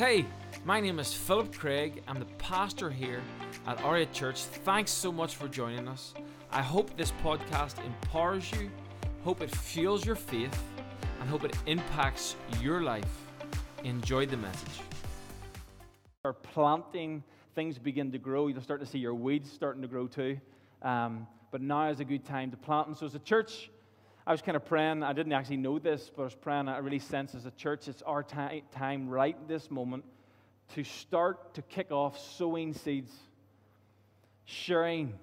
Hey, my name is Philip Craig. I'm the pastor here at Aria Church. Thanks so much for joining us. I hope this podcast empowers you, hope it fuels your faith, and hope it impacts your life. Enjoy the message. Are planting, things begin to grow. You'll start to see your weeds starting to grow too. Um, but now is a good time to plant. And so, as a church, I was kind of praying. I didn't actually know this, but I was praying. I really sense as a church, it's our ti- time right this moment to start to kick off sowing seeds, sharing,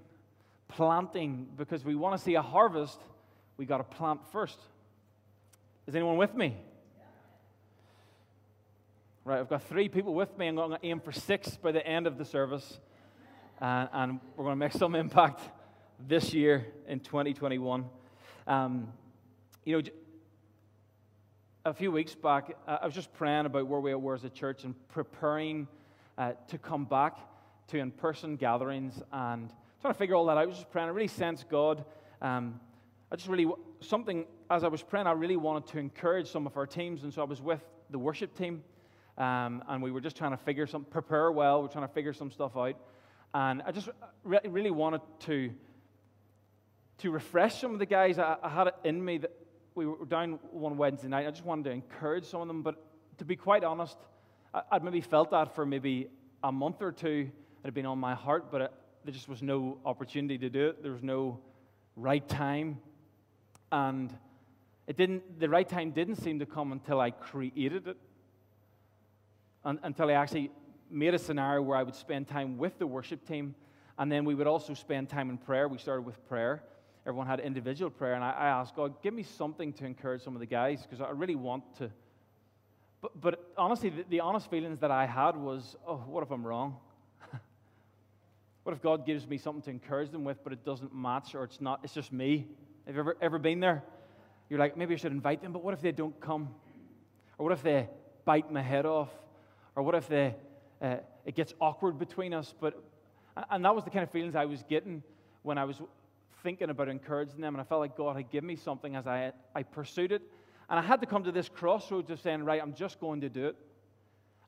planting, because we want to see a harvest. We got to plant first. Is anyone with me? Right, I've got three people with me. I'm going to aim for six by the end of the service. Uh, and we're going to make some impact this year in 2021. Um, you know, a few weeks back, I was just praying about where we were as a church and preparing uh, to come back to in person gatherings and trying to figure all that out. I was just praying. I really sensed God. Um, I just really, something, as I was praying, I really wanted to encourage some of our teams. And so I was with the worship team. Um, and we were just trying to figure some, prepare well. We're trying to figure some stuff out. And I just re- really wanted to to refresh some of the guys. I, I, had it in me that we were down one Wednesday night. I just wanted to encourage some of them. But to be quite honest, I, would maybe felt that for maybe a month or two. It had been on my heart, but it, there just was no opportunity to do it. There was no right time. And it didn't, the right time didn't seem to come until I created it. And, until I actually made a scenario where I would spend time with the worship team. And then we would also spend time in prayer. We started with prayer everyone had individual prayer, and I, I asked God, give me something to encourage some of the guys because I really want to. But, but honestly, the, the honest feelings that I had was, oh, what if I'm wrong? what if God gives me something to encourage them with, but it doesn't match or it's not, it's just me? Have you ever, ever been there? You're like, maybe I should invite them, but what if they don't come? Or what if they bite my head off? Or what if they, uh, it gets awkward between us? But, and that was the kind of feelings I was getting when I was thinking about encouraging them, and I felt like God had given me something as I, I pursued it. And I had to come to this crossroads of saying, right, I'm just going to do it.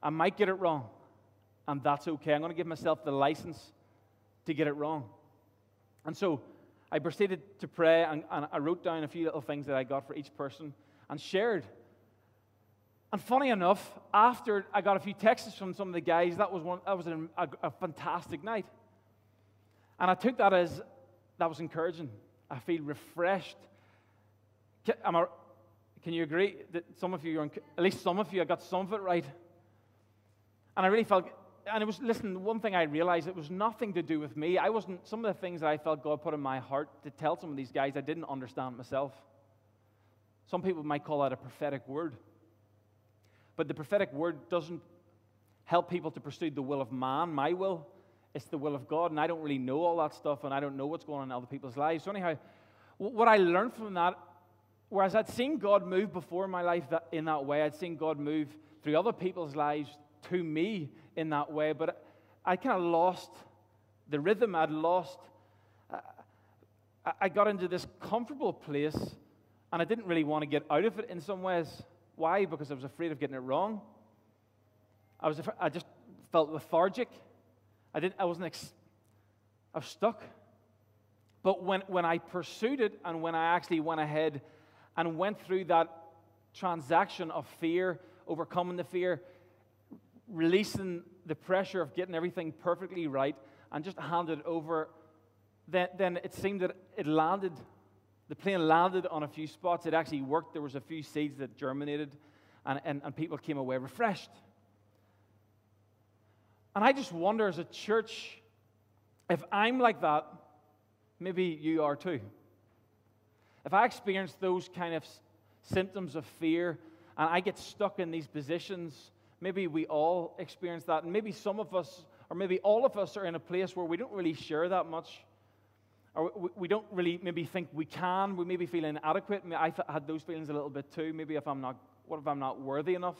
I might get it wrong, and that's okay. I'm going to give myself the license to get it wrong. And so I proceeded to pray, and, and I wrote down a few little things that I got for each person and shared. And funny enough, after I got a few texts from some of the guys, that was, one, that was a, a, a fantastic night. And I took that as that was encouraging. I feel refreshed. Can, I, can you agree that some of you, are, at least some of you, I got some of it right? And I really felt, and it was, listen, one thing I realized, it was nothing to do with me. I wasn't, some of the things that I felt God put in my heart to tell some of these guys, I didn't understand myself. Some people might call that a prophetic word. But the prophetic word doesn't help people to pursue the will of man, my will. It's the will of God, and I don't really know all that stuff, and I don't know what's going on in other people's lives. So, anyhow, what I learned from that, whereas I'd seen God move before in my life that, in that way, I'd seen God move through other people's lives to me in that way, but I kind of lost the rhythm. I'd lost. I got into this comfortable place, and I didn't really want to get out of it in some ways. Why? Because I was afraid of getting it wrong. I, was, I just felt lethargic. I, didn't, I wasn't, ex- I was stuck. But when, when I pursued it and when I actually went ahead and went through that transaction of fear, overcoming the fear, releasing the pressure of getting everything perfectly right, and just handed it over, then, then it seemed that it landed. The plane landed on a few spots. It actually worked. There was a few seeds that germinated, and, and, and people came away refreshed. And I just wonder as a church, if I'm like that, maybe you are too. If I experience those kind of symptoms of fear and I get stuck in these positions, maybe we all experience that. And maybe some of us, or maybe all of us, are in a place where we don't really share that much. Or we don't really maybe think we can. We maybe feel inadequate. I had those feelings a little bit too. Maybe if I'm not, what if I'm not worthy enough?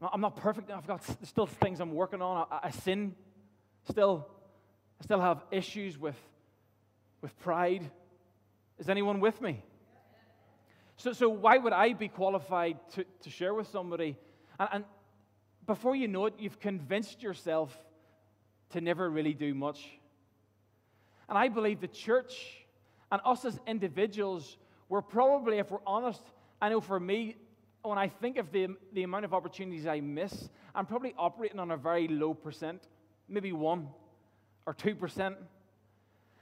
I'm not perfect. I've got still things I'm working on. I, I sin still. I still have issues with, with pride. Is anyone with me? So, so why would I be qualified to, to share with somebody? And, and before you know it, you've convinced yourself to never really do much. And I believe the church and us as individuals, we're probably, if we're honest, I know for me, when I think of the, the amount of opportunities I miss, I'm probably operating on a very low percent, maybe one or two percent.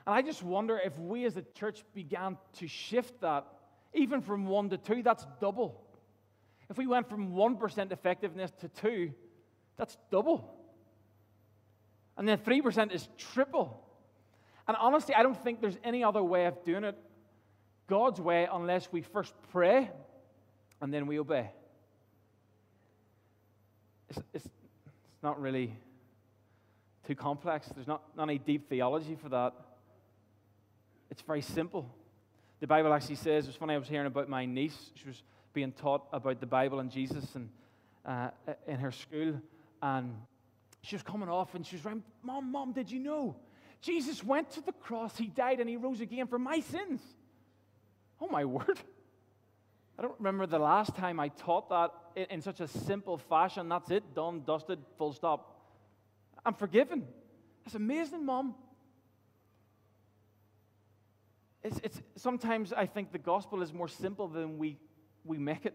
And I just wonder if we as a church began to shift that, even from one to two, that's double. If we went from 1% effectiveness to two, that's double. And then 3% is triple. And honestly, I don't think there's any other way of doing it God's way unless we first pray and then we obey. It's, it's, it's not really too complex. There's not, not any deep theology for that. It's very simple. The Bible actually says, it was funny, I was hearing about my niece. She was being taught about the Bible and Jesus and, uh, in her school. And she was coming off and she was going, Mom, Mom, did you know? Jesus went to the cross, he died, and he rose again for my sins. Oh, my word. I don't remember the last time I taught that in, in such a simple fashion. That's it, done, dusted, full stop. I'm forgiven. That's amazing, Mom. It's, it's, sometimes I think the gospel is more simple than we, we make it.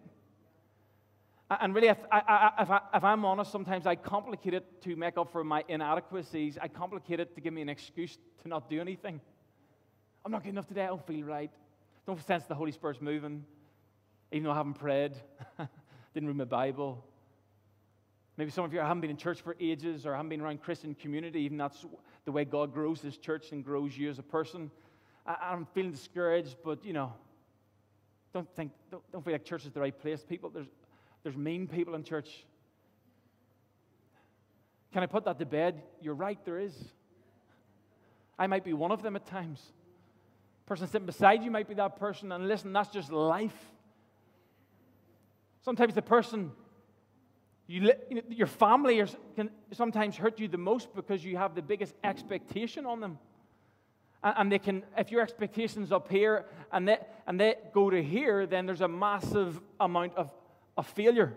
And really, if, I, I, if, I, if I'm honest, sometimes I complicate it to make up for my inadequacies. I complicate it to give me an excuse to not do anything. I'm not good enough today. I don't feel right. Don't sense the Holy Spirit's moving, even though I haven't prayed, didn't read my Bible. Maybe some of you haven't been in church for ages or haven't been around Christian community. Even that's the way God grows His church and grows you as a person. I, am feeling discouraged, but you know, don't think, don't, don't feel like church is the right place. People, there's there's mean people in church. Can I put that to bed? You're right, there is. I might be one of them at times. Person sitting beside you might be that person, and listen, that's just life. Sometimes the person, you, you know, your family can sometimes hurt you the most because you have the biggest expectation on them. And, and they can, if your expectations up here and they, and they go to here, then there's a massive amount of a failure.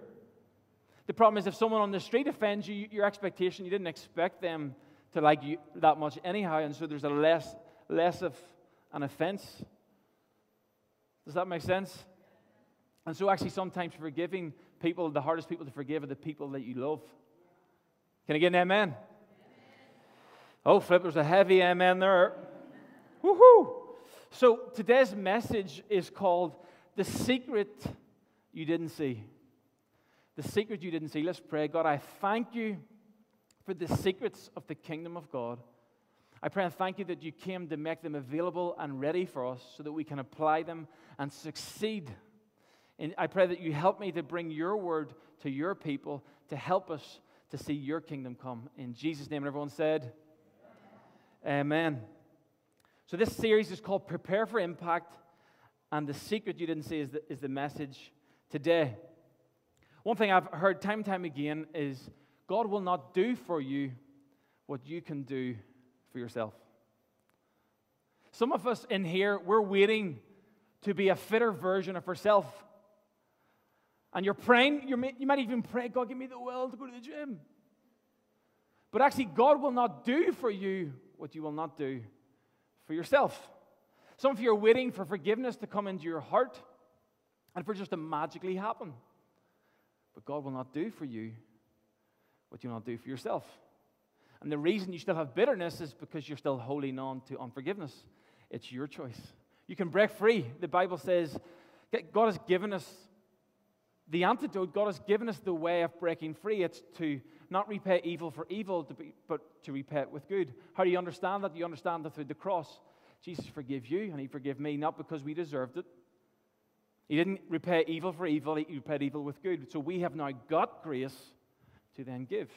The problem is if someone on the street offends you, your expectation, you didn't expect them to like you that much anyhow, and so there's a less, less of an offense. Does that make sense? And so, actually, sometimes forgiving people, the hardest people to forgive are the people that you love. Can I get an amen? amen. Oh, Flip, there's a heavy amen there. Woohoo! So, today's message is called The Secret you didn't see. The secret you didn't see. Let's pray. God, I thank you for the secrets of the kingdom of God. I pray and thank you that you came to make them available and ready for us so that we can apply them and succeed. And I pray that you help me to bring your word to your people to help us to see your kingdom come. In Jesus' name, and everyone said, Amen. Amen. So, this series is called Prepare for Impact, and the secret you didn't see is the, is the message today. One thing I've heard time and time again is God will not do for you what you can do for yourself. Some of us in here, we're waiting to be a fitter version of ourselves. And you're praying, you're, you might even pray, God, give me the will to go to the gym. But actually, God will not do for you what you will not do for yourself. Some of you are waiting for forgiveness to come into your heart and for just to magically happen. But God will not do for you what you will not do for yourself. And the reason you still have bitterness is because you're still holding on to unforgiveness. It's your choice. You can break free. The Bible says God has given us the antidote. God has given us the way of breaking free. It's to not repay evil for evil, but to repay it with good. How do you understand that? You understand that through the cross. Jesus forgive you, and He forgive me, not because we deserved it, he didn't repay evil for evil, he repaid evil with good. So we have now got grace to then give.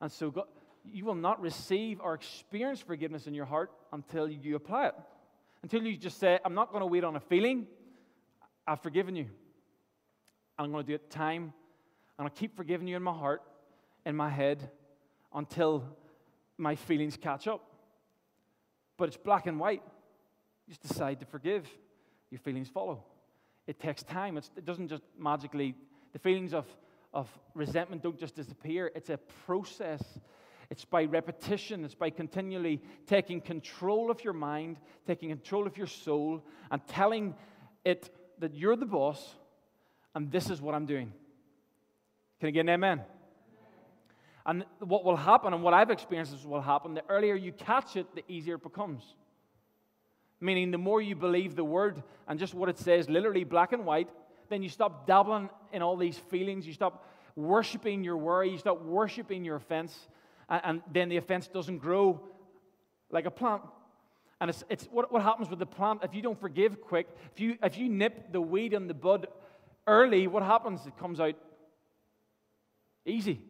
And so God, you will not receive or experience forgiveness in your heart until you apply it. Until you just say, I'm not going to wait on a feeling, I've forgiven you. I'm going to do it time. And I'm going to keep forgiving you in my heart, in my head, until my feelings catch up. But it's black and white. You just decide to forgive, your feelings follow. It takes time. It's, it doesn't just magically, the feelings of, of resentment don't just disappear, it's a process. It's by repetition, it's by continually taking control of your mind, taking control of your soul, and telling it that you're the boss and this is what I'm doing. Can I get an amen? And what will happen, and what I've experienced is will happen, the earlier you catch it, the easier it becomes. Meaning, the more you believe the word and just what it says, literally black and white, then you stop dabbling in all these feelings. You stop worshiping your worry. You stop worshiping your offense. And, and then the offense doesn't grow like a plant. And it's, it's what, what happens with the plant if you don't forgive quick, if you, if you nip the weed in the bud early, what happens? It comes out easy.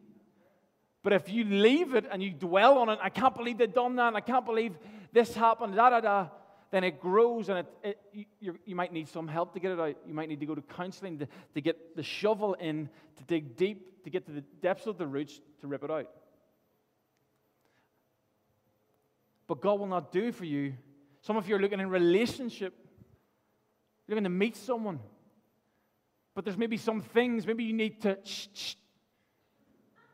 But if you leave it and you dwell on it, I can't believe they've done that, and I can't believe this happened, da da da, then it grows and it, it you, you, might need some help to get it out. You might need to go to counseling to, to get the shovel in, to dig deep, to get to the depths of the roots to rip it out. But God will not do for you. Some of you are looking in relationship, you're looking to meet someone. But there's maybe some things, maybe you need to, shh, shh,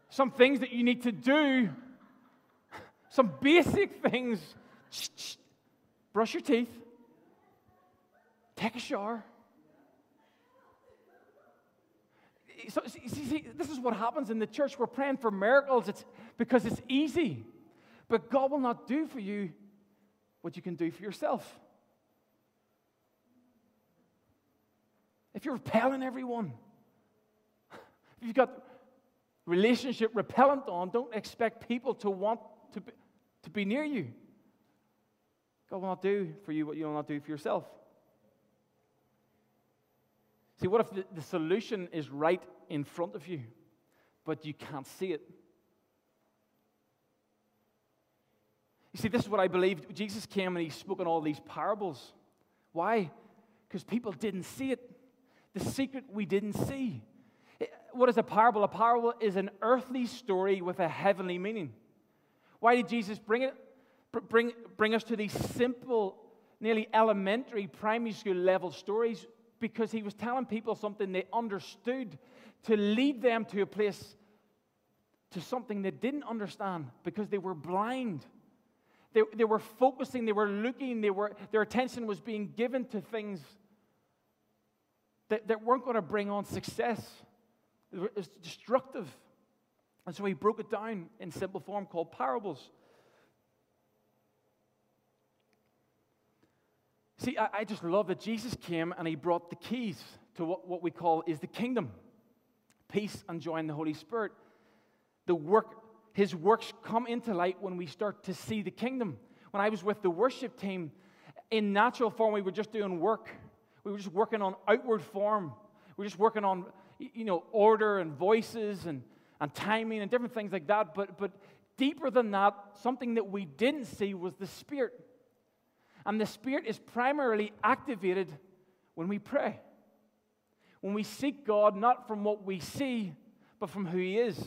some things that you need to do, some basic things. Shh, brush your teeth, take a shower. So, see, see, this is what happens in the church. We're praying for miracles it's because it's easy. But God will not do for you what you can do for yourself. If you're repelling everyone, if you've got relationship repellent on, don't expect people to want to be, to be near you. God will not do for you what you will not do for yourself. See, what if the, the solution is right in front of you, but you can't see it? You see, this is what I believe. Jesus came and he spoke in all these parables. Why? Because people didn't see it. The secret we didn't see. What is a parable? A parable is an earthly story with a heavenly meaning. Why did Jesus bring it? bring, bring us to these simple, nearly elementary primary school level stories because he was telling people something they understood to lead them to a place, to something they didn't understand because they were blind. They, they were focusing, they were looking, they were, their attention was being given to things that, that weren't going to bring on success. It was destructive. And so he broke it down in simple form called parables. See, I, I, just love that Jesus came and he brought the keys to what, what we call is the kingdom peace and joy in the Holy Spirit. The work, his works come into light when we start to see the kingdom. When I was with the worship team, in natural form, we were just doing work. We were just working on outward form. We were just working on, you know, order and voices and, and timing and different things like that. But, but deeper than that, something that we didn't see was the Spirit. And the Spirit is primarily activated when we pray. When we seek God not from what we see, but from who He is.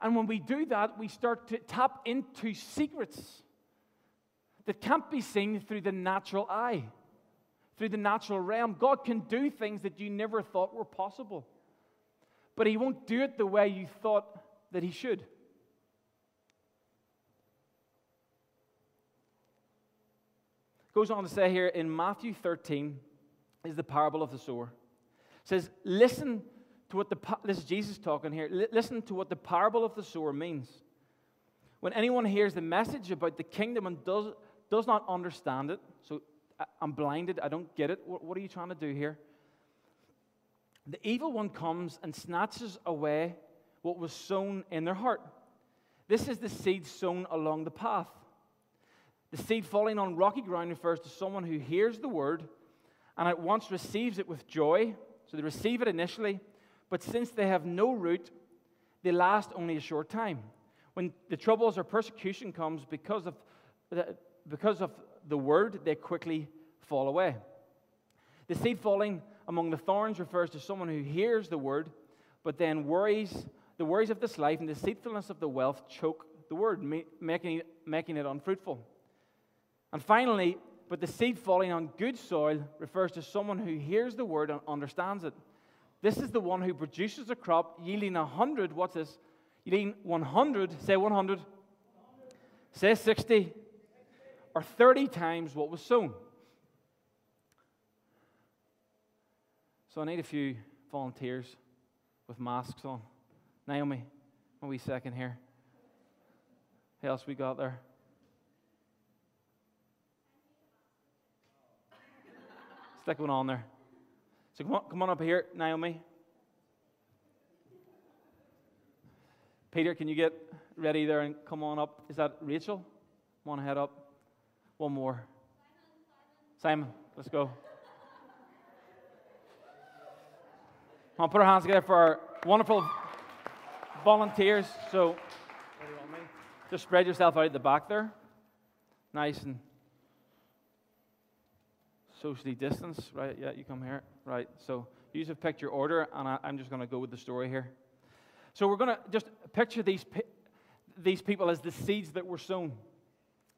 And when we do that, we start to tap into secrets that can't be seen through the natural eye, through the natural realm. God can do things that you never thought were possible, but He won't do it the way you thought that He should. Goes on to say here in Matthew 13 is the parable of the sower. It says, listen to what the, this is Jesus talking here, listen to what the parable of the sower means. When anyone hears the message about the kingdom and does, does not understand it, so I'm blinded, I don't get it, what, are you trying to do here? The evil one comes and snatches away what was sown in their heart. This is the seed sown along the path. The seed falling on rocky ground refers to someone who hears the word and at once receives it with joy. So they receive it initially, but since they have no root, they last only a short time. When the troubles or persecution comes because of the, because of the word, they quickly fall away. The seed falling among the thorns refers to someone who hears the word, but then worries, the worries of this life and the deceitfulness of the wealth choke the word, making it, making it unfruitful. And finally, but the seed falling on good soil refers to someone who hears the word and understands it. This is the one who produces a crop yielding a hundred. What's this? Yielding 100. Say 100. Say 60. Or 30 times what was sown. So I need a few volunteers with masks on. Naomi, a wee second here. Who else we got there? Stick one on there. So come on, come on up here, Naomi. Peter, can you get ready there and come on up? Is that Rachel? Come on, head up. One more. Simon, let's go. On, put our hands together for our wonderful volunteers. So, just spread yourself out at the back there. Nice and socially distanced, right? Yeah, you come here, right? So you have picked your order, and I, am just going to go with the story here. So we're going to just picture these, these people as the seeds that were sown,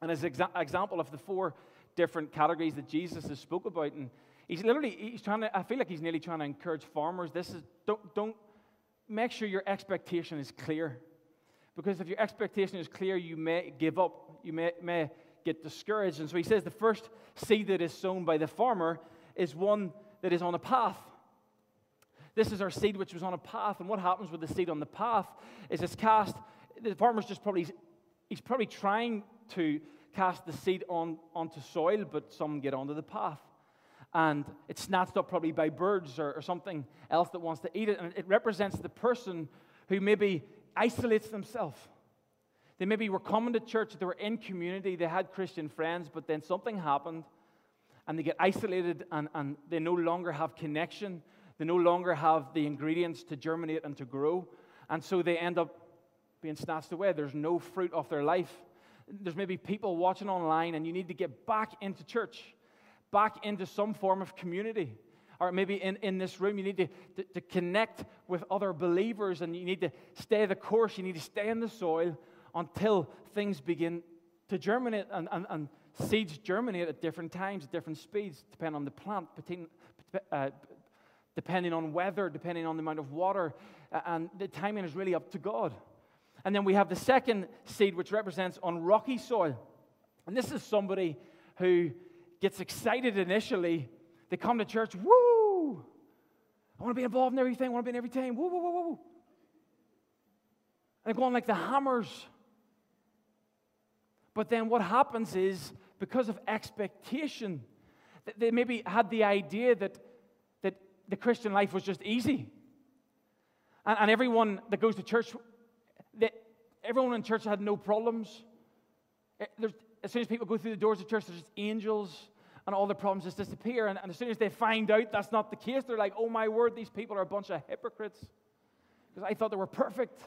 and as exa- example of the four different categories that Jesus has spoke about. And he's literally, he's trying to, I feel like he's nearly trying to encourage farmers. This is, don't, don't, make sure your expectation is clear. Because if your expectation is clear, you may give up. You may, may get discouraged. And so he says the first seed that is sown by the farmer is one that is on a path. This is our seed which was on a path. And what happens with the seed on the path is it's cast, the farmer's just probably, he's probably trying to cast the seed on, onto soil, but some get onto the path. And it's snatched up probably by birds or, or something else that wants to eat it. And it represents the person who maybe isolates themselves they maybe were coming to church, they were in community, they had Christian friends, but then something happened and they get isolated and, and they no longer have connection. They no longer have the ingredients to germinate and to grow. And so they end up being snatched away. There's no fruit of their life. There's maybe people watching online and you need to get back into church, back into some form of community. Or maybe in, in this room, you need to, to, to connect with other believers and you need to stay the course. You need to stay in the soil until things begin to germinate and, and, and seeds germinate at different times, at different speeds, depending on the plant, uh, depending on weather, depending on the amount of water, and the timing is really up to God. And then we have the second seed, which represents on rocky soil. And this is somebody who gets excited initially. They come to church, woo! I want to be involved in everything, I want to be in every time, woo, woo, woo, woo. And they're going like the hammers but then what happens is, because of expectation, they maybe had the idea that, that the Christian life was just easy. And, and everyone that goes to church, everyone in church had no problems. Eh, there's, as soon as people go through the doors of church, there's just angels and all the problems just disappear. And, and as soon as they find out that's not the case, they're like, oh my word, these people are a bunch of hypocrites. Because I thought they were perfect.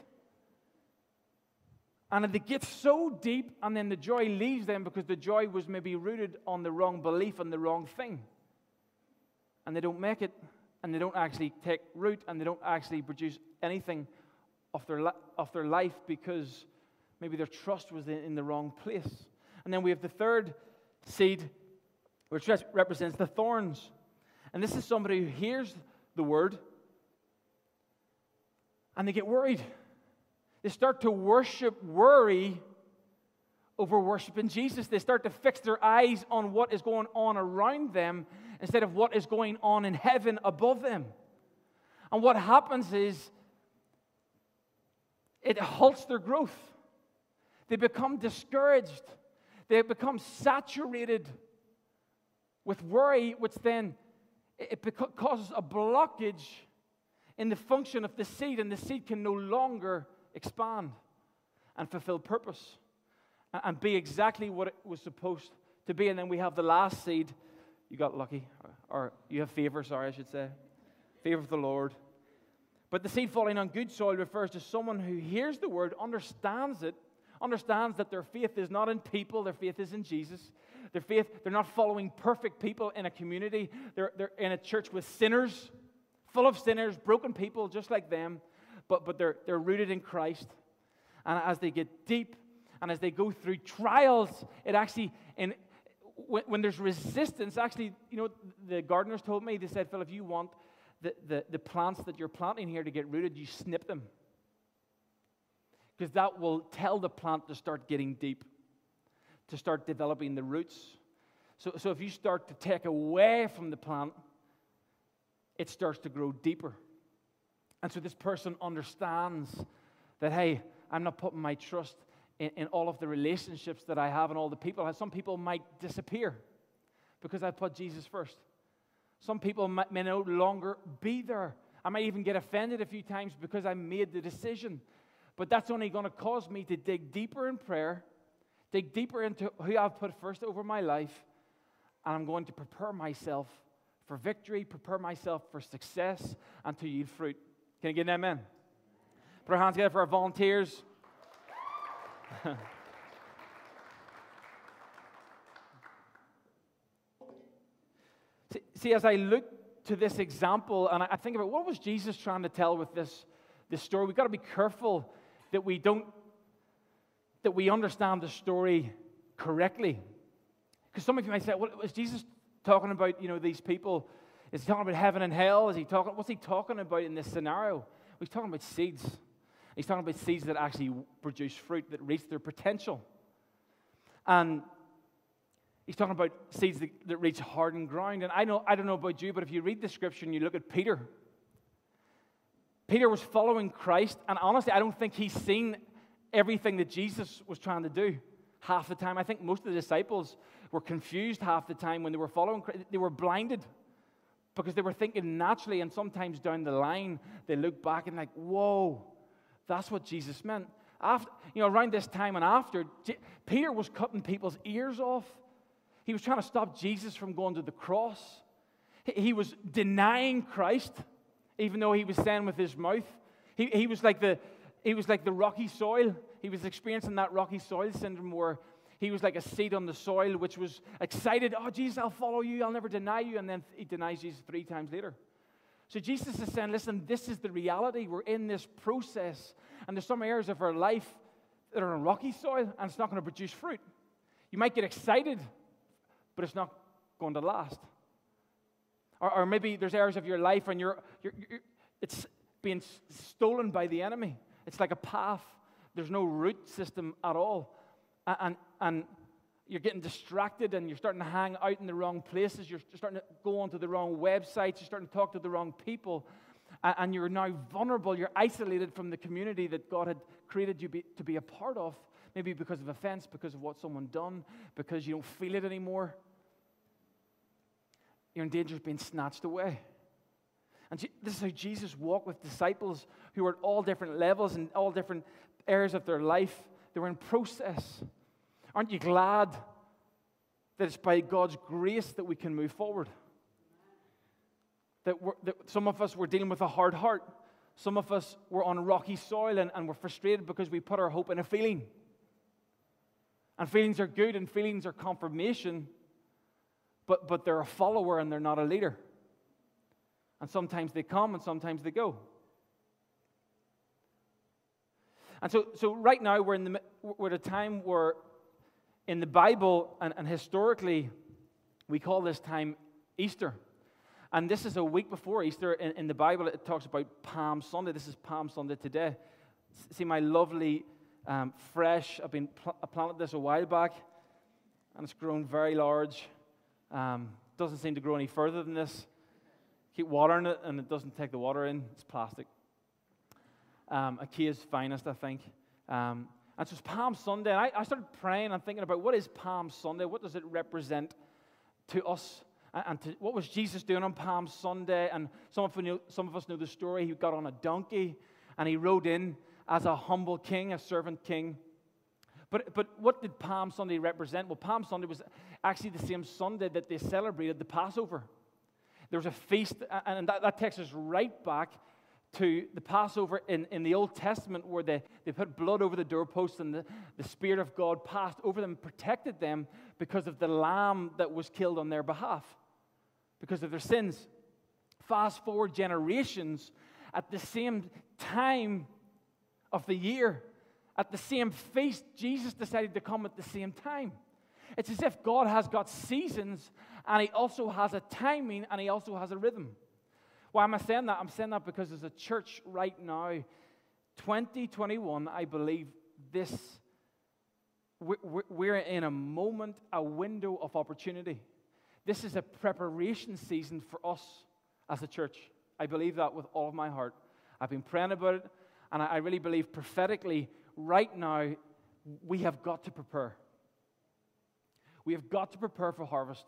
And they get so deep, and then the joy leaves them because the joy was maybe rooted on the wrong belief and the wrong thing. And they don't make it, and they don't actually take root, and they don't actually produce anything of their, of their life because maybe their trust was in, in the wrong place. And then we have the third seed, which represents the thorns. And this is somebody who hears the word and they get worried. They start to worship worry over worshiping Jesus. They start to fix their eyes on what is going on around them instead of what is going on in heaven above them. And what happens is it halts their growth. They become discouraged. They become saturated with worry, which then it causes a blockage in the function of the seed, and the seed can no longer expand and fulfill purpose and be exactly what it was supposed to be. And then we have the last seed. You got lucky, or you have favor, sorry, I should say. Favor of the Lord. But the seed falling on good soil refers to someone who hears the word, understands it, understands that their faith is not in people, their faith is in Jesus. Their faith, they're not following perfect people in a community, they're, they're in a church with sinners, full of sinners, broken people just like them but, but they're, they're rooted in Christ. And as they get deep and as they go through trials, it actually, in, when, when there's resistance, actually, you know, the gardeners told me, they said, Phil, if you want the, the, the plants that you're planting here to get rooted, you snip them. Because that will tell the plant to start getting deep, to start developing the roots. So, so if you start to take away from the plant, it starts to grow deeper. And so this person understands that, hey, I'm not putting my trust in, in all of the relationships that I have and all the people. Some people might disappear because I put Jesus first. Some people may, no longer be there. I might even get offended a few times because I made the decision. But that's only going to cause me to dig deeper in prayer, dig deeper into who I've put first over my life, and I'm going to prepare myself for victory, prepare myself for success, and to yield fruit. Can I get an amen? Put our hands together for our volunteers. see, see, as I look to this example and I think about what was Jesus trying to tell with this, this story, we've got to be careful that we don't that we understand the story correctly. Because some of you might say, well, was Jesus talking about, you know, these people? Is he talking about heaven and hell? Is he talking, what's he talking about in this scenario? He's talking about seeds. He's talking about seeds that actually produce fruit, that reach their potential. And he's talking about seeds that, that reach hardened ground. And I, know, I don't know about you, but if you read the scripture and you look at Peter, Peter was following Christ, and honestly, I don't think he's seen everything that Jesus was trying to do half the time. I think most of the disciples were confused half the time when they were following Christ. They were blinded because they were thinking naturally, and sometimes down the line, they look back and like, whoa, that's what Jesus meant. After, you know, around this time and after, Peter was cutting people's ears off. He was trying to stop Jesus from going to the cross. He, was denying Christ, even though he was saying with his mouth. He, he, was like the, he was like the rocky soil. He was experiencing that rocky soil syndrome where he was like a seed on the soil, which was excited. Oh, Jesus, I'll follow you. I'll never deny you. And then he denies Jesus three times later. So Jesus is saying, listen, this is the reality. We're in this process, and there's some areas of our life that are in rocky soil, and it's not going to produce fruit. You might get excited, but it's not going to last. Or, or maybe there's areas of your life and you're, you're, you're, it's being stolen by the enemy. It's like a path. There's no root system at all. And, and, you're getting distracted and you're starting to hang out in the wrong places. You're starting to go onto the wrong websites. You're starting to talk to the wrong people. And you're now vulnerable. You're isolated from the community that God had created you be, to be a part of. Maybe because of offense, because of what someone done, because you don't feel it anymore. You're in danger of being snatched away. And this is how Jesus walked with disciples who were at all different levels and all different areas of their life. They were in process. Aren't you glad that it's by God's grace that we can move forward? That, that some of us were dealing with a hard heart. Some of us were on rocky soil and, and we're frustrated because we put our hope in a feeling. And feelings are good and feelings are confirmation, but, but they're a follower and they're not a leader. And sometimes they come and sometimes they go. And so, so right now we're in the, we're at a time where in the Bible and, and historically, we call this time Easter. And this is a week before Easter. In, in, the Bible, it talks about Palm Sunday. This is Palm Sunday today. See my lovely, um, fresh, I've been pl- I planted this a while back, and it's grown very large. Um, doesn't seem to grow any further than this. Keep watering it, and it doesn't take the water in. It's plastic. Um, Ikea's finest, I think. Um, and so it's Palm Sunday. And I, I started praying and thinking about what is Palm Sunday? What does it represent to us? And, to, what was Jesus doing on Palm Sunday? And some of, know, some of us know the story. He got on a donkey and he rode in as a humble king, a servant king. But, but what did Palm Sunday represent? Well, Palm Sunday was actually the same Sunday that they celebrated the Passover. There was a feast, and that, that takes us right back to the Passover in, in the Old Testament, where they, they put blood over the doorposts and the, the Spirit of God passed over them, protected them because of the lamb that was killed on their behalf, because of their sins. Fast forward generations, at the same time of the year, at the same feast, Jesus decided to come at the same time. It's as if God has got seasons and He also has a timing and He also has a rhythm. Why am I saying that? I'm saying that because as a church right now, 2021, I believe this, we're in a moment, a window of opportunity. This is a preparation season for us as a church. I believe that with all of my heart. I've been praying about it, and I really believe prophetically, right now, we have got to prepare. We have got to prepare for harvest.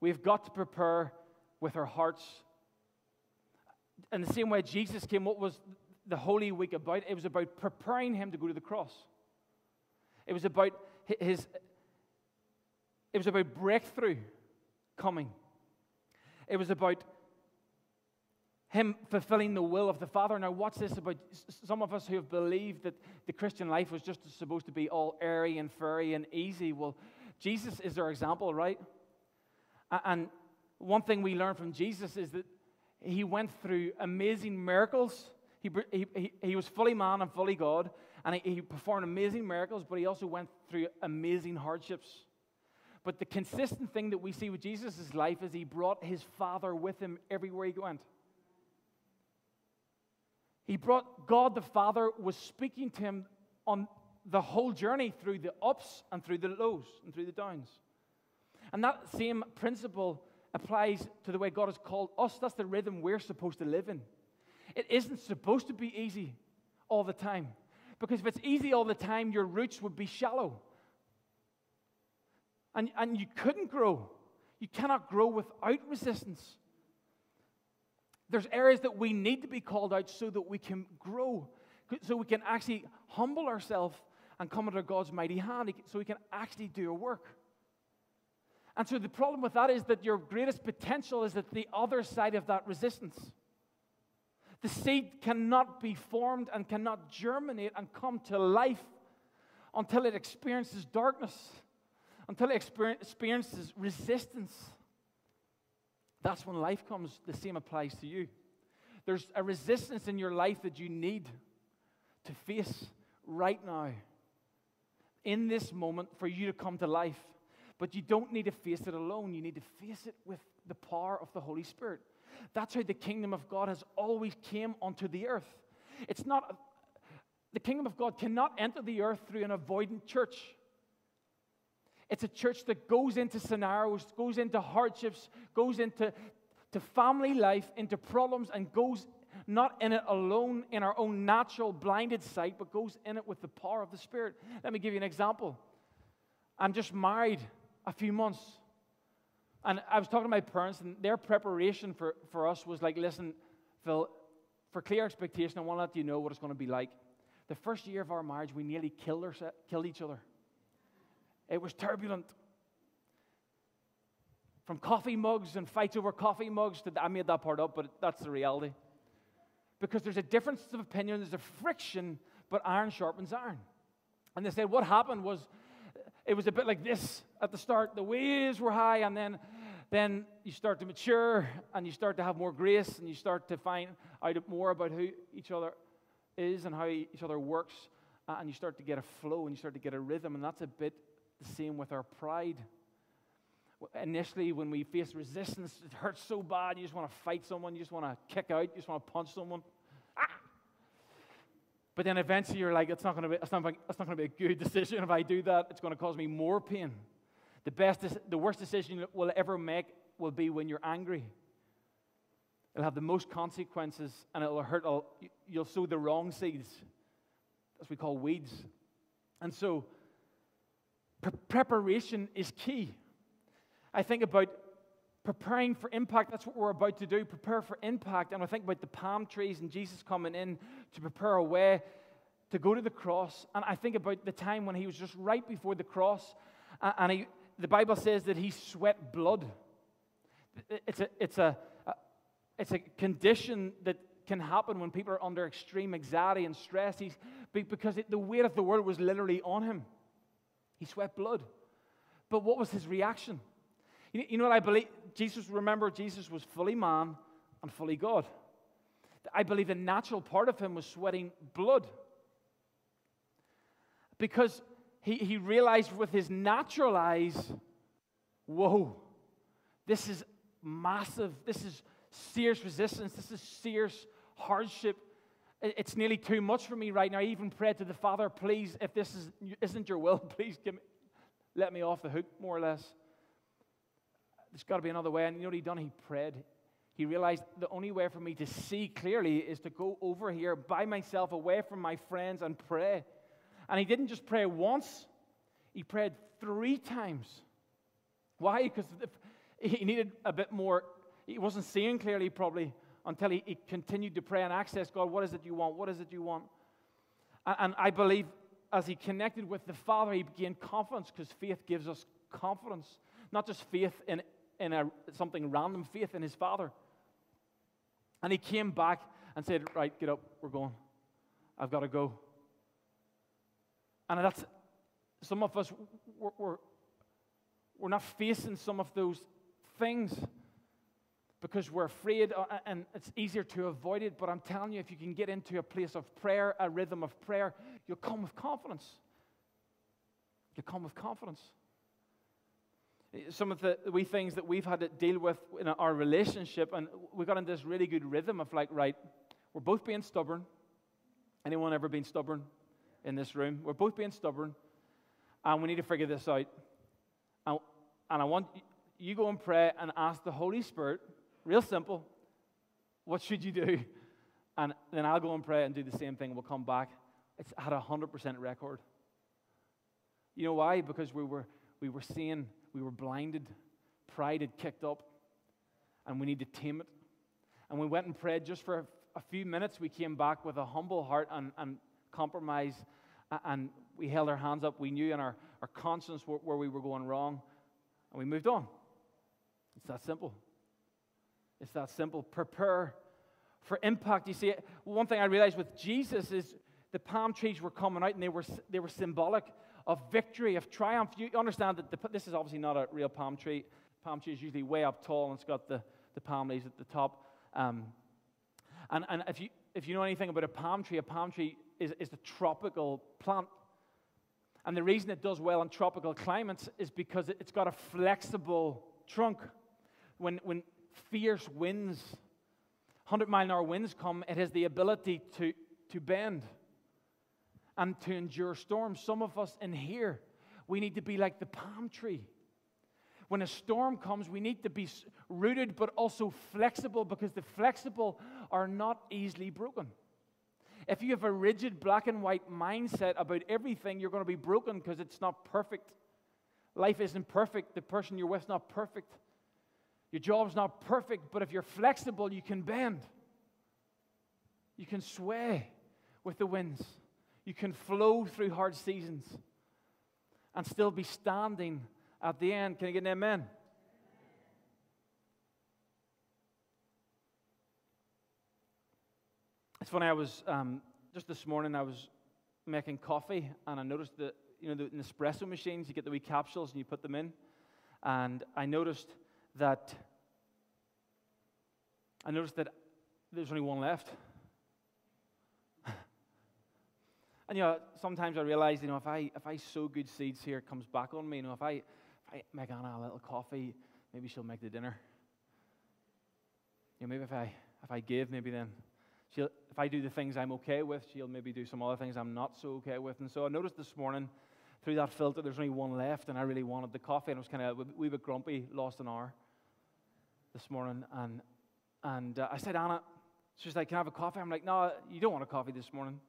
We have got to prepare with our hearts. In the same way Jesus came, what was the Holy Week about? It was about preparing him to go to the cross. It was about his, it was about breakthrough coming. It was about him fulfilling the will of the Father. Now, what's this about some of us who have believed that the Christian life was just supposed to be all airy and furry and easy? Well, Jesus is our example, right? And one thing we learn from Jesus is that he went through amazing miracles. He, he, he was fully man and fully God, and he, he performed amazing miracles, but he also went through amazing hardships. But the consistent thing that we see with Jesus' life is he brought his Father with him everywhere he went. He brought God the Father was speaking to him on the whole journey through the ups and through the lows and through the downs. And that same principle applies to the way God has called us. That's the rhythm we're supposed to live in. It isn't supposed to be easy all the time. Because if it's easy all the time, your roots would be shallow. And, and you couldn't grow. You cannot grow without resistance. There's areas that we need to be called out so that we can grow, so we can actually humble ourselves and come under God's mighty hand, so we can actually do a work. And so the problem with that is that your greatest potential is at the other side of that resistance. The seed cannot be formed and cannot germinate and come to life until it experiences darkness, until it experiences resistance. That's when life comes. The same applies to you. There's a resistance in your life that you need to face right now, in this moment, for you to come to life. But you don't need to face it alone. You need to face it with the power of the Holy Spirit. That's how the kingdom of God has always came onto the earth. It's not the kingdom of God cannot enter the earth through an avoidant church. It's a church that goes into scenarios, goes into hardships, goes into to family life, into problems, and goes not in it alone in our own natural blinded sight, but goes in it with the power of the Spirit. Let me give you an example. I'm just married a few months. And I was talking to my parents, and their preparation for, for us was like, listen, Phil, for clear expectation, I want to let you know what it's going to be like. The first year of our marriage, we nearly killed, our, killed each other. It was turbulent. From coffee mugs and fights over coffee mugs, to, I made that part up, but that's the reality. Because there's a difference of opinion, there's a friction, but iron sharpens iron. And they said what happened was it was a bit like this at the start. The waves were high, and then, then you start to mature and you start to have more grace and you start to find out more about who each other is and how each other works. And you start to get a flow and you start to get a rhythm. And that's a bit the same with our pride. Initially, when we face resistance, it hurts so bad. You just want to fight someone, you just want to kick out, you just want to punch someone. Ah! But then eventually you're like, it's not going to be, it's not, it's not going to be a good decision if I do that. It's going to cause me more pain. The best, the worst decision you will ever make will be when you're angry. It'll have the most consequences and it'll hurt. You'll sow the wrong seeds. That's what we call weeds. And so, pre- preparation is key. I think about preparing for impact. That's what we're about to do prepare for impact. And I think about the palm trees and Jesus coming in to prepare a way to go to the cross. And I think about the time when he was just right before the cross. And he, the Bible says that he sweat blood. It's a, it's, a, it's a condition that can happen when people are under extreme anxiety and stress. He's, because it, the weight of the world was literally on him. He sweat blood. But what was his reaction? You, know what I believe? Jesus, remember, Jesus was fully man and fully God. I believe the natural part of him was sweating blood. Because he, he realized with his natural eyes, whoa, this is massive, this is serious resistance, this is serious hardship. It's nearly too much for me right now. I even prayed to the Father, please, if this is, isn't your will, please me, let me off the hook, more or less. There's got to be another way. And you know what he done? He prayed. He realized the only way for me to see clearly is to go over here by myself, away from my friends, and pray. And he didn't just pray once, he prayed three times. Why? Because he needed a bit more, he wasn't seeing clearly probably until he, he, continued to pray and access God, what is it you want? What is it you want? And, and I believe as he connected with the Father, he gained confidence because faith gives us confidence, not just faith in, in a, something random, faith in his Father. And he came back and said, Right, get up, we're going. I've got to go. And that's some of us, we're, we're, we're not facing some of those things because we're afraid uh, and it's easier to avoid it. But I'm telling you, if you can get into a place of prayer, a rhythm of prayer, you'll come with confidence. You'll come with confidence. Some of the wee things that we've had to deal with in our relationship, and we got into this really good rhythm of like, right, we're both being stubborn. Anyone ever been stubborn in this room? We're both being stubborn, and we need to figure this out. And, and I want you go and pray and ask the Holy Spirit Real simple. What should you do? And then I'll go and pray and do the same thing. We'll come back. It's at a 100% record. You know why? Because we were, we were seeing, we were blinded. Pride had kicked up, and we need to tame it. And we went and prayed just for a, a few minutes. We came back with a humble heart and, and compromise, and we held our hands up. We knew in our, our conscience where, where we were going wrong, and we moved on. It's that simple. It's that simple. Prepare for impact. You see, one thing I realized with Jesus is the palm trees were coming out and they were, they were symbolic of victory, of triumph. You understand that the, this is obviously not a real palm tree. Palm tree is usually way up tall and it's got the, the palm leaves at the top. Um, and and if, you, if you know anything about a palm tree, a palm tree is, is a tropical plant. And the reason it does well in tropical climates is because it's got a flexible trunk. When, when fierce winds, 100 mile an hour winds come, it has the ability to, to bend and to endure storms. Some of us in here, we need to be like the palm tree. When a storm comes, we need to be rooted but also flexible because the flexible are not easily broken. If you have a rigid black and white mindset about everything, you're going to be broken because it's not perfect. Life isn't perfect. The person you're with is not perfect. Your job's not perfect, but if you're flexible, you can bend. You can sway with the winds. You can flow through hard seasons and still be standing at the end. Can I get an amen? It's funny, I was um, just this morning, I was making coffee and I noticed that, you know, the Nespresso machines, you get the wee capsules and you put them in. And I noticed that I noticed that there's only one left. and you know, sometimes I realize, you know, if I if I sow good seeds here, it comes back on me. You know, if I if I make Anna a little coffee, maybe she'll make the dinner. You know, maybe if I if I give, maybe then she'll if I do the things I'm okay with, she'll maybe do some other things I'm not so okay with. And so I noticed this morning through that filter, there's only one left, and I really wanted the coffee, and I was kind of wee bit grumpy, lost an hour this morning, and, and uh, I said, Anna, she's like, Can I have a coffee? I'm like, No, you don't want a coffee this morning.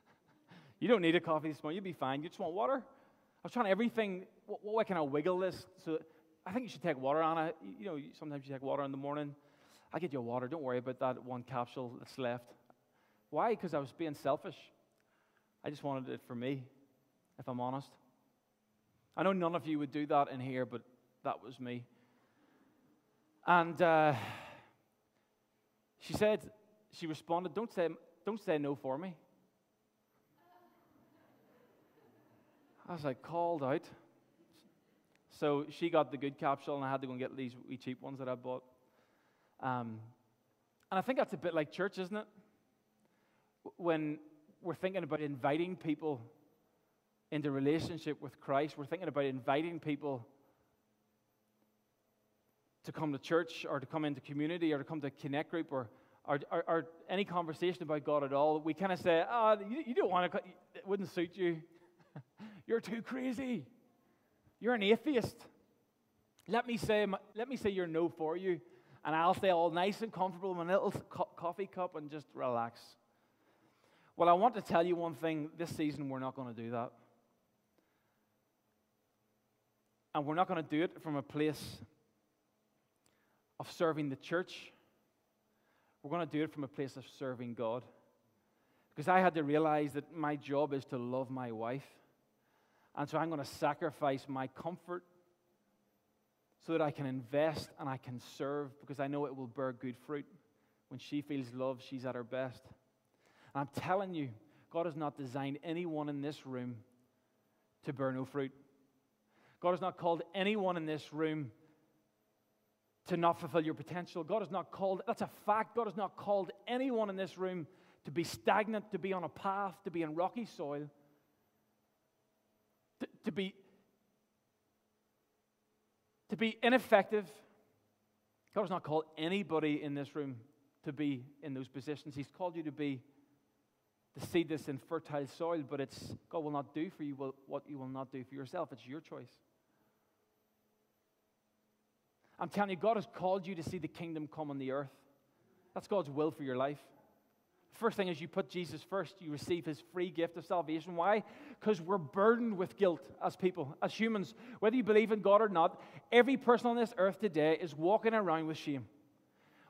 you don't need a coffee this morning. You'll be fine. You just want water. I was trying everything. What, what way can I wiggle this? So I think you should take water, Anna. You, know, sometimes you take water in the morning. I get you water. Don't worry about that one capsule that's left. Why? Because I was being selfish. I just wanted it for me, if I'm honest. I know none of you would do that in here, but that was me. And uh, she said, she responded, don't say, don't say no for me. I was like, called out. So she got the good capsule, and I had to go and get these wee cheap ones that I bought. Um, and I think that's a bit like church, isn't it? When we're thinking about inviting people into relationship with Christ, we're thinking about inviting people to come to church or to come into community or to come to Connect Group or, or, or, or any conversation about God at all, we kind of say, oh, you, you don't want to, it wouldn't suit you. You're too crazy. You're an atheist. Let me say, let me say your no for you, and I'll stay all nice and comfortable in my little co- coffee cup and just relax. Well, I want to tell you one thing this season, we're not going to do that. And we're not going to do it from a place of serving the church. We're going to do it from a place of serving God. Because I had to realize that my job is to love my wife. And so I'm going to sacrifice my comfort so that I can invest and I can serve because I know it will bear good fruit. When she feels love, she's at her best. And I'm telling you, God has not designed anyone in this room to bear no fruit. God has not called anyone in this room to not fulfill your potential. God has not called, that's a fact, God has not called anyone in this room to be stagnant, to be on a path, to be in rocky soil, to, to be to be ineffective. God has not called anybody in this room to be in those positions. He's called you to be to seed this in fertile soil, but it's God will not do for you what you will not do for yourself. It's your choice. I'm telling you, God has called you to see the kingdom come on the earth. That's God's will for your life. First thing is you put Jesus first, you receive his free gift of salvation. Why? Because we're burdened with guilt as people, as humans. Whether you believe in God or not, every person on this earth today is walking around with shame.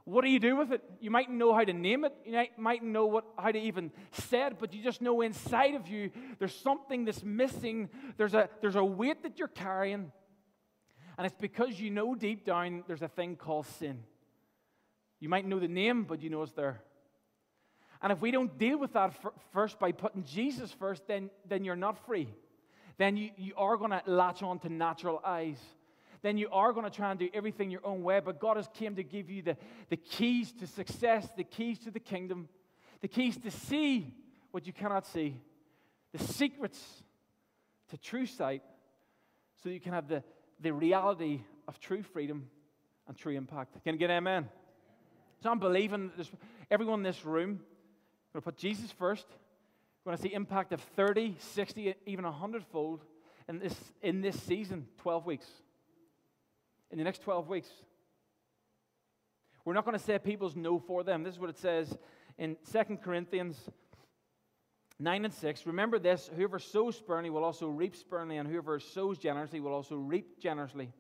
What do you do with it? You might know how to name it, you might know what, how to even say it, but you just know inside of you there's something that's missing. There's a, there's a weight that you're carrying. And it's because you know deep down there's a thing called sin. You might know the name, but you know it's there. And if we don't deal with that first by putting Jesus first, then, then you're not free. Then you, you are going to latch on to natural eyes. Then you are going to try and do everything your own way. But God has came to give you the, the keys to success, the keys to the kingdom, the keys to see what you cannot see, the secrets to true sight, so you can have the, the reality of true freedom and true impact. Can you get amen? So I'm believing that everyone in this room we're going to put Jesus first. We're going to see impact of 30, 60, even 100 fold in this, in this season, 12 weeks. In the next 12 weeks. We're not going to say people's no for them. This is what it says in 2 Corinthians 9 and 6. Remember this whoever sows sparingly will also reap sparingly, and whoever sows generously will also reap generously.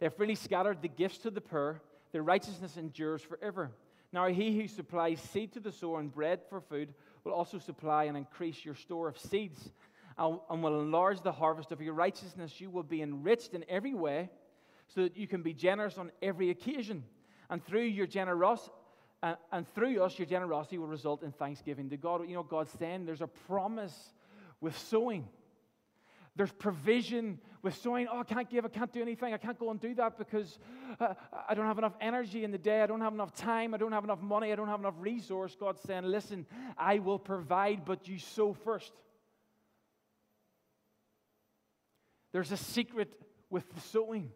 They have freely scattered the gifts to the poor, their righteousness endures forever. Now, he who supplies seed to the sower and bread for food will also supply and increase your store of seeds and will enlarge the harvest of your righteousness. You will be enriched in every way so that you can be generous on every occasion. And through your generosity, and, and through us, your generosity will result in thanksgiving to God. You know, God's saying there's a promise with sowing. There's provision with sowing. Oh, I can't give, I can't do anything, I can't go and do that because uh, I don't have enough energy in the day, I don't have enough time, I don't have enough money, I don't have enough resource. God's saying, listen, I will provide, but you sow first. There's a secret with the sowing.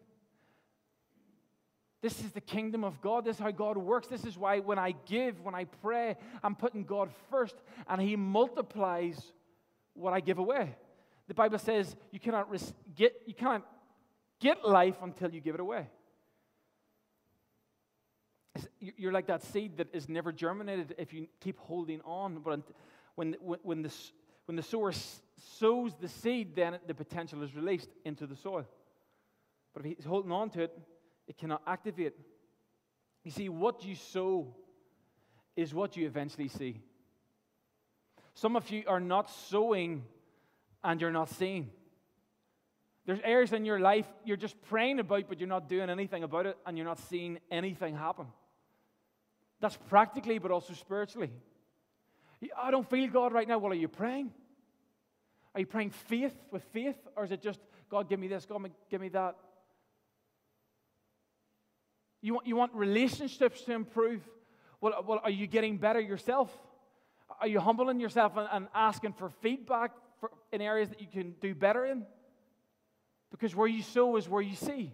This is the kingdom of God. This is how God works. This is why when I give, when I pray, I'm putting God first and He multiplies what I give away. The Bible says you cannot get, you cannot get life until you give it away. You're like that seed that is never germinated if you keep holding on. But when, when, when, the, when the sower sows the seed, then the potential is released into the soil. But if he's holding on to it, it cannot activate. You see, what you sow is what you eventually see. Some of you are not sowing and you're not seeing. There's areas in your life you're just praying about, but you're not doing anything about it, and you're not seeing anything happen. That's practically, but also spiritually. I don't feel God right now. Well, are you praying? Are you praying faith with faith? Or is it just, God, give me this, God, give me that? You want, you want relationships to improve? Well, well, are you getting better yourself? Are you humbling yourself and, and asking for feedback for, in areas that you can do better in. Because where you sow is where you see.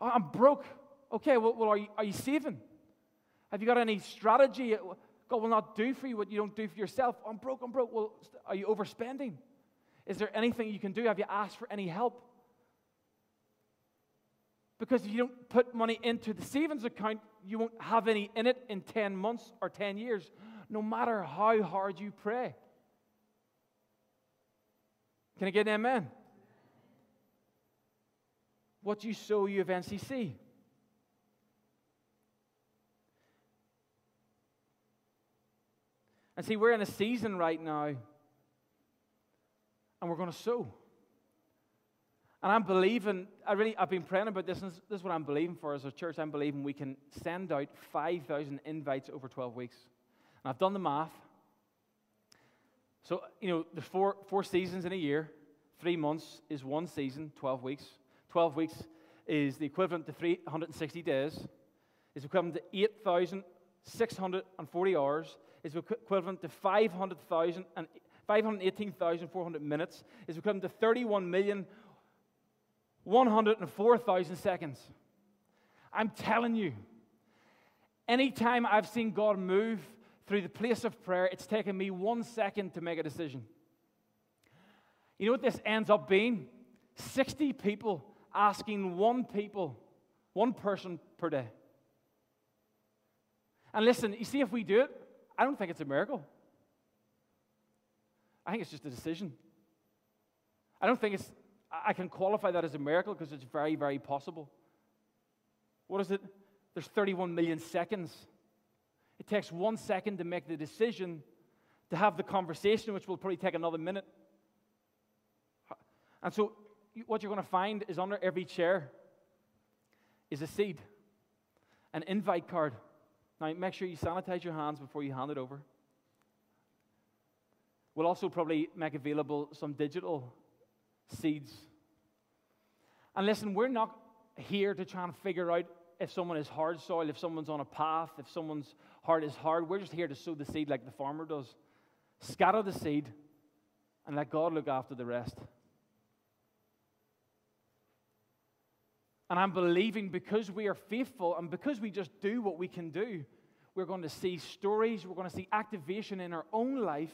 Oh, I'm broke. Okay, well, well are, you, are you saving? Have you got any strategy? God will not do for you what you don't do for yourself. I'm broke, I'm broke. Well, are you overspending? Is there anything you can do? Have you asked for any help? Because if you don't put money into the savings account, you won't have any in it in 10 months or 10 years, no matter how hard you pray. Can I get an amen? What you sow, you eventually see. And see, we're in a season right now, and we're going to sow. And I'm believing, I really, I've been praying about this, and this is what I'm believing for as a church. I'm believing we can send out 5,000 invites over 12 weeks. And I've done the math. So, you know, there's four, four seasons in a year. Three months is one season, 12 weeks. 12 weeks is the equivalent to 360 days, is equivalent to 8,640 hours, is equivalent to 500,000 and 518,400 minutes, is equivalent to 31,104,000 seconds. I'm telling you, anytime I've seen God move through the place of prayer, it's taken me one second to make a decision. You know what this ends up being? 60 people asking one people, one person per day. And listen, you see, if we do it, I don't think it's a miracle. I think it's just a decision. I don't think it's, I can qualify that as a miracle because it's very, very possible. What is it? There's 31 million seconds. It takes one second to make the decision to have the conversation, which will probably take another minute. And so, what you're going to find is under every chair is a seed, an invite card. Now, make sure you sanitize your hands before you hand it over. We'll also probably make available some digital seeds. And listen, we're not here to try and figure out if someone is hard soil, if someone's on a path, if someone's heart is hard. We're just here to sow the seed like the farmer does. Scatter the seed and let God look after the rest. And I'm believing because we are faithful and because we just do what we can do, we're going to see stories, we're going to see activation in our own life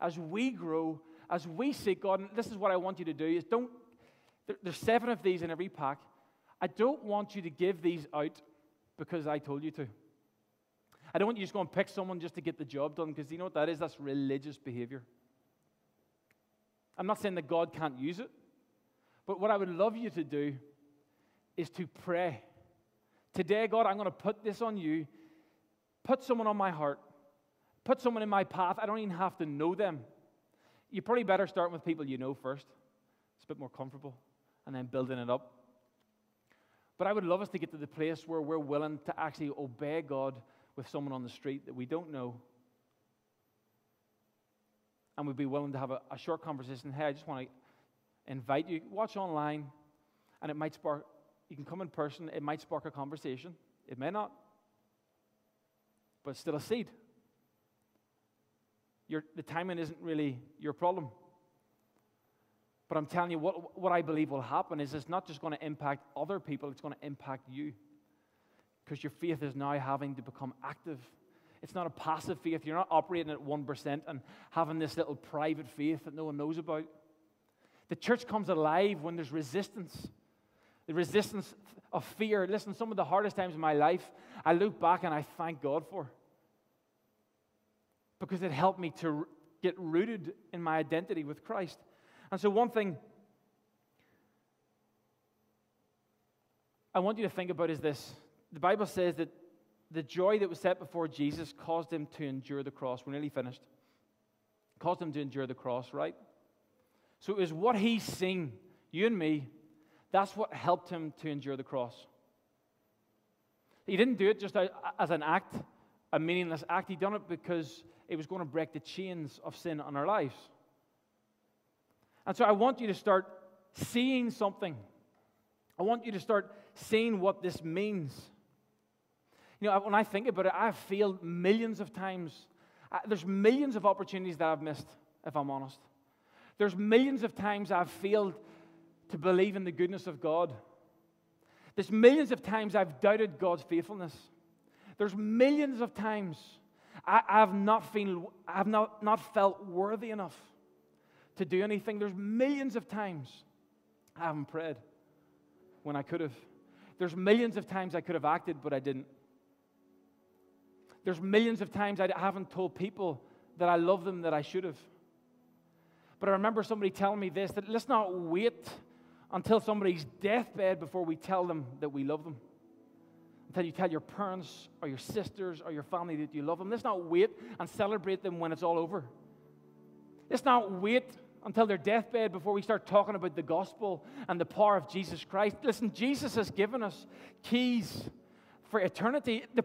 as we grow, as we seek God. And this is what I want you to do is don't there, there's seven of these in every pack. I don't want you to give these out because I told you to. I don't want you to just go and pick someone just to get the job done because you know what that is? That's religious behavior. I'm not saying that God can't use it, but what I would love you to do is to pray. Today, God, I'm going to put this on you. Put someone on my heart. Put someone in my path. I don't even have to know them. You probably better start with people you know first. It's a bit more comfortable, and then building it up. But I would love us to get to the place where we're willing to actually obey God with someone on the street that we don't know. And we'd be willing to have a, a short conversation. Hey, I just want to invite you, watch online, and it might spark you can come in person, it might spark a conversation. It may not, but it's still a seed. Your, the timing isn't really your problem. But I'm telling you, what, what I believe will happen is it's not just going to impact other people, it's going to impact you. Because your faith is now having to become active. It's not a passive faith. You're not operating at 1% and having this little private faith that no one knows about. The church comes alive when there's resistance the resistance of fear. Listen, some of the hardest times in my life, I look back and I thank God for. Because it helped me to get rooted in my identity with Christ. And so, one thing I want you to think about is this the Bible says that the joy that was set before Jesus caused him to endure the cross. We're nearly finished. Caused him to endure the cross, right? So it was what he's seen, you and me, that's what helped him to endure the cross. He didn't do it just as an act, a meaningless act. He done it because it was going to break the chains of sin on our lives. And so I want you to start seeing something. I want you to start seeing what this means. You know, when I think about it, I've failed millions of times. There's millions of opportunities that I've missed, if I'm honest. There's millions of times I've failed to believe in the goodness of God. There's millions of times I've doubted God's faithfulness. There's millions of times I, have not, feel, I have not, not felt worthy enough to do anything. There's millions of times I haven't prayed when I could have. There's millions of times I could have acted, but I didn't. There's millions of times I haven't told people that I love them that I should have. But I remember somebody telling me this that let's not wait until somebody's deathbed before we tell them that we love them. Until you tell your parents or your sisters or your family that you love them. Let's not wait and celebrate them when it's all over. Let's not wait until their deathbed before we start talking about the gospel and the power of Jesus Christ. Listen, Jesus has given us keys for eternity. The,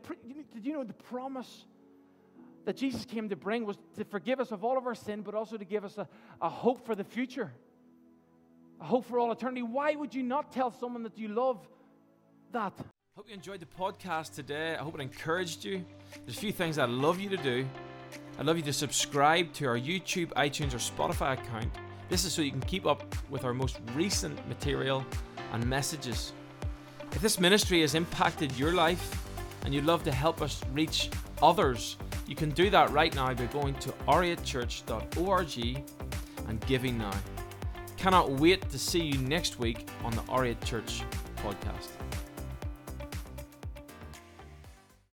did you know the promise that Jesus came to bring was to forgive us of all of our sin, but also to give us a, a hope for the future, a hope for all eternity? Why would you not tell someone that you love that? Hope you enjoyed the podcast today. I hope it encouraged you. There's a few things I'd love you to do. I'd love you to subscribe to our YouTube, iTunes, or Spotify account. This is so you can keep up with our most recent material and messages. If this ministry has impacted your life and you'd love to help us reach others, you can do that right now by going to r8church.org and giving now. Cannot wait to see you next week on the R8 Church podcast.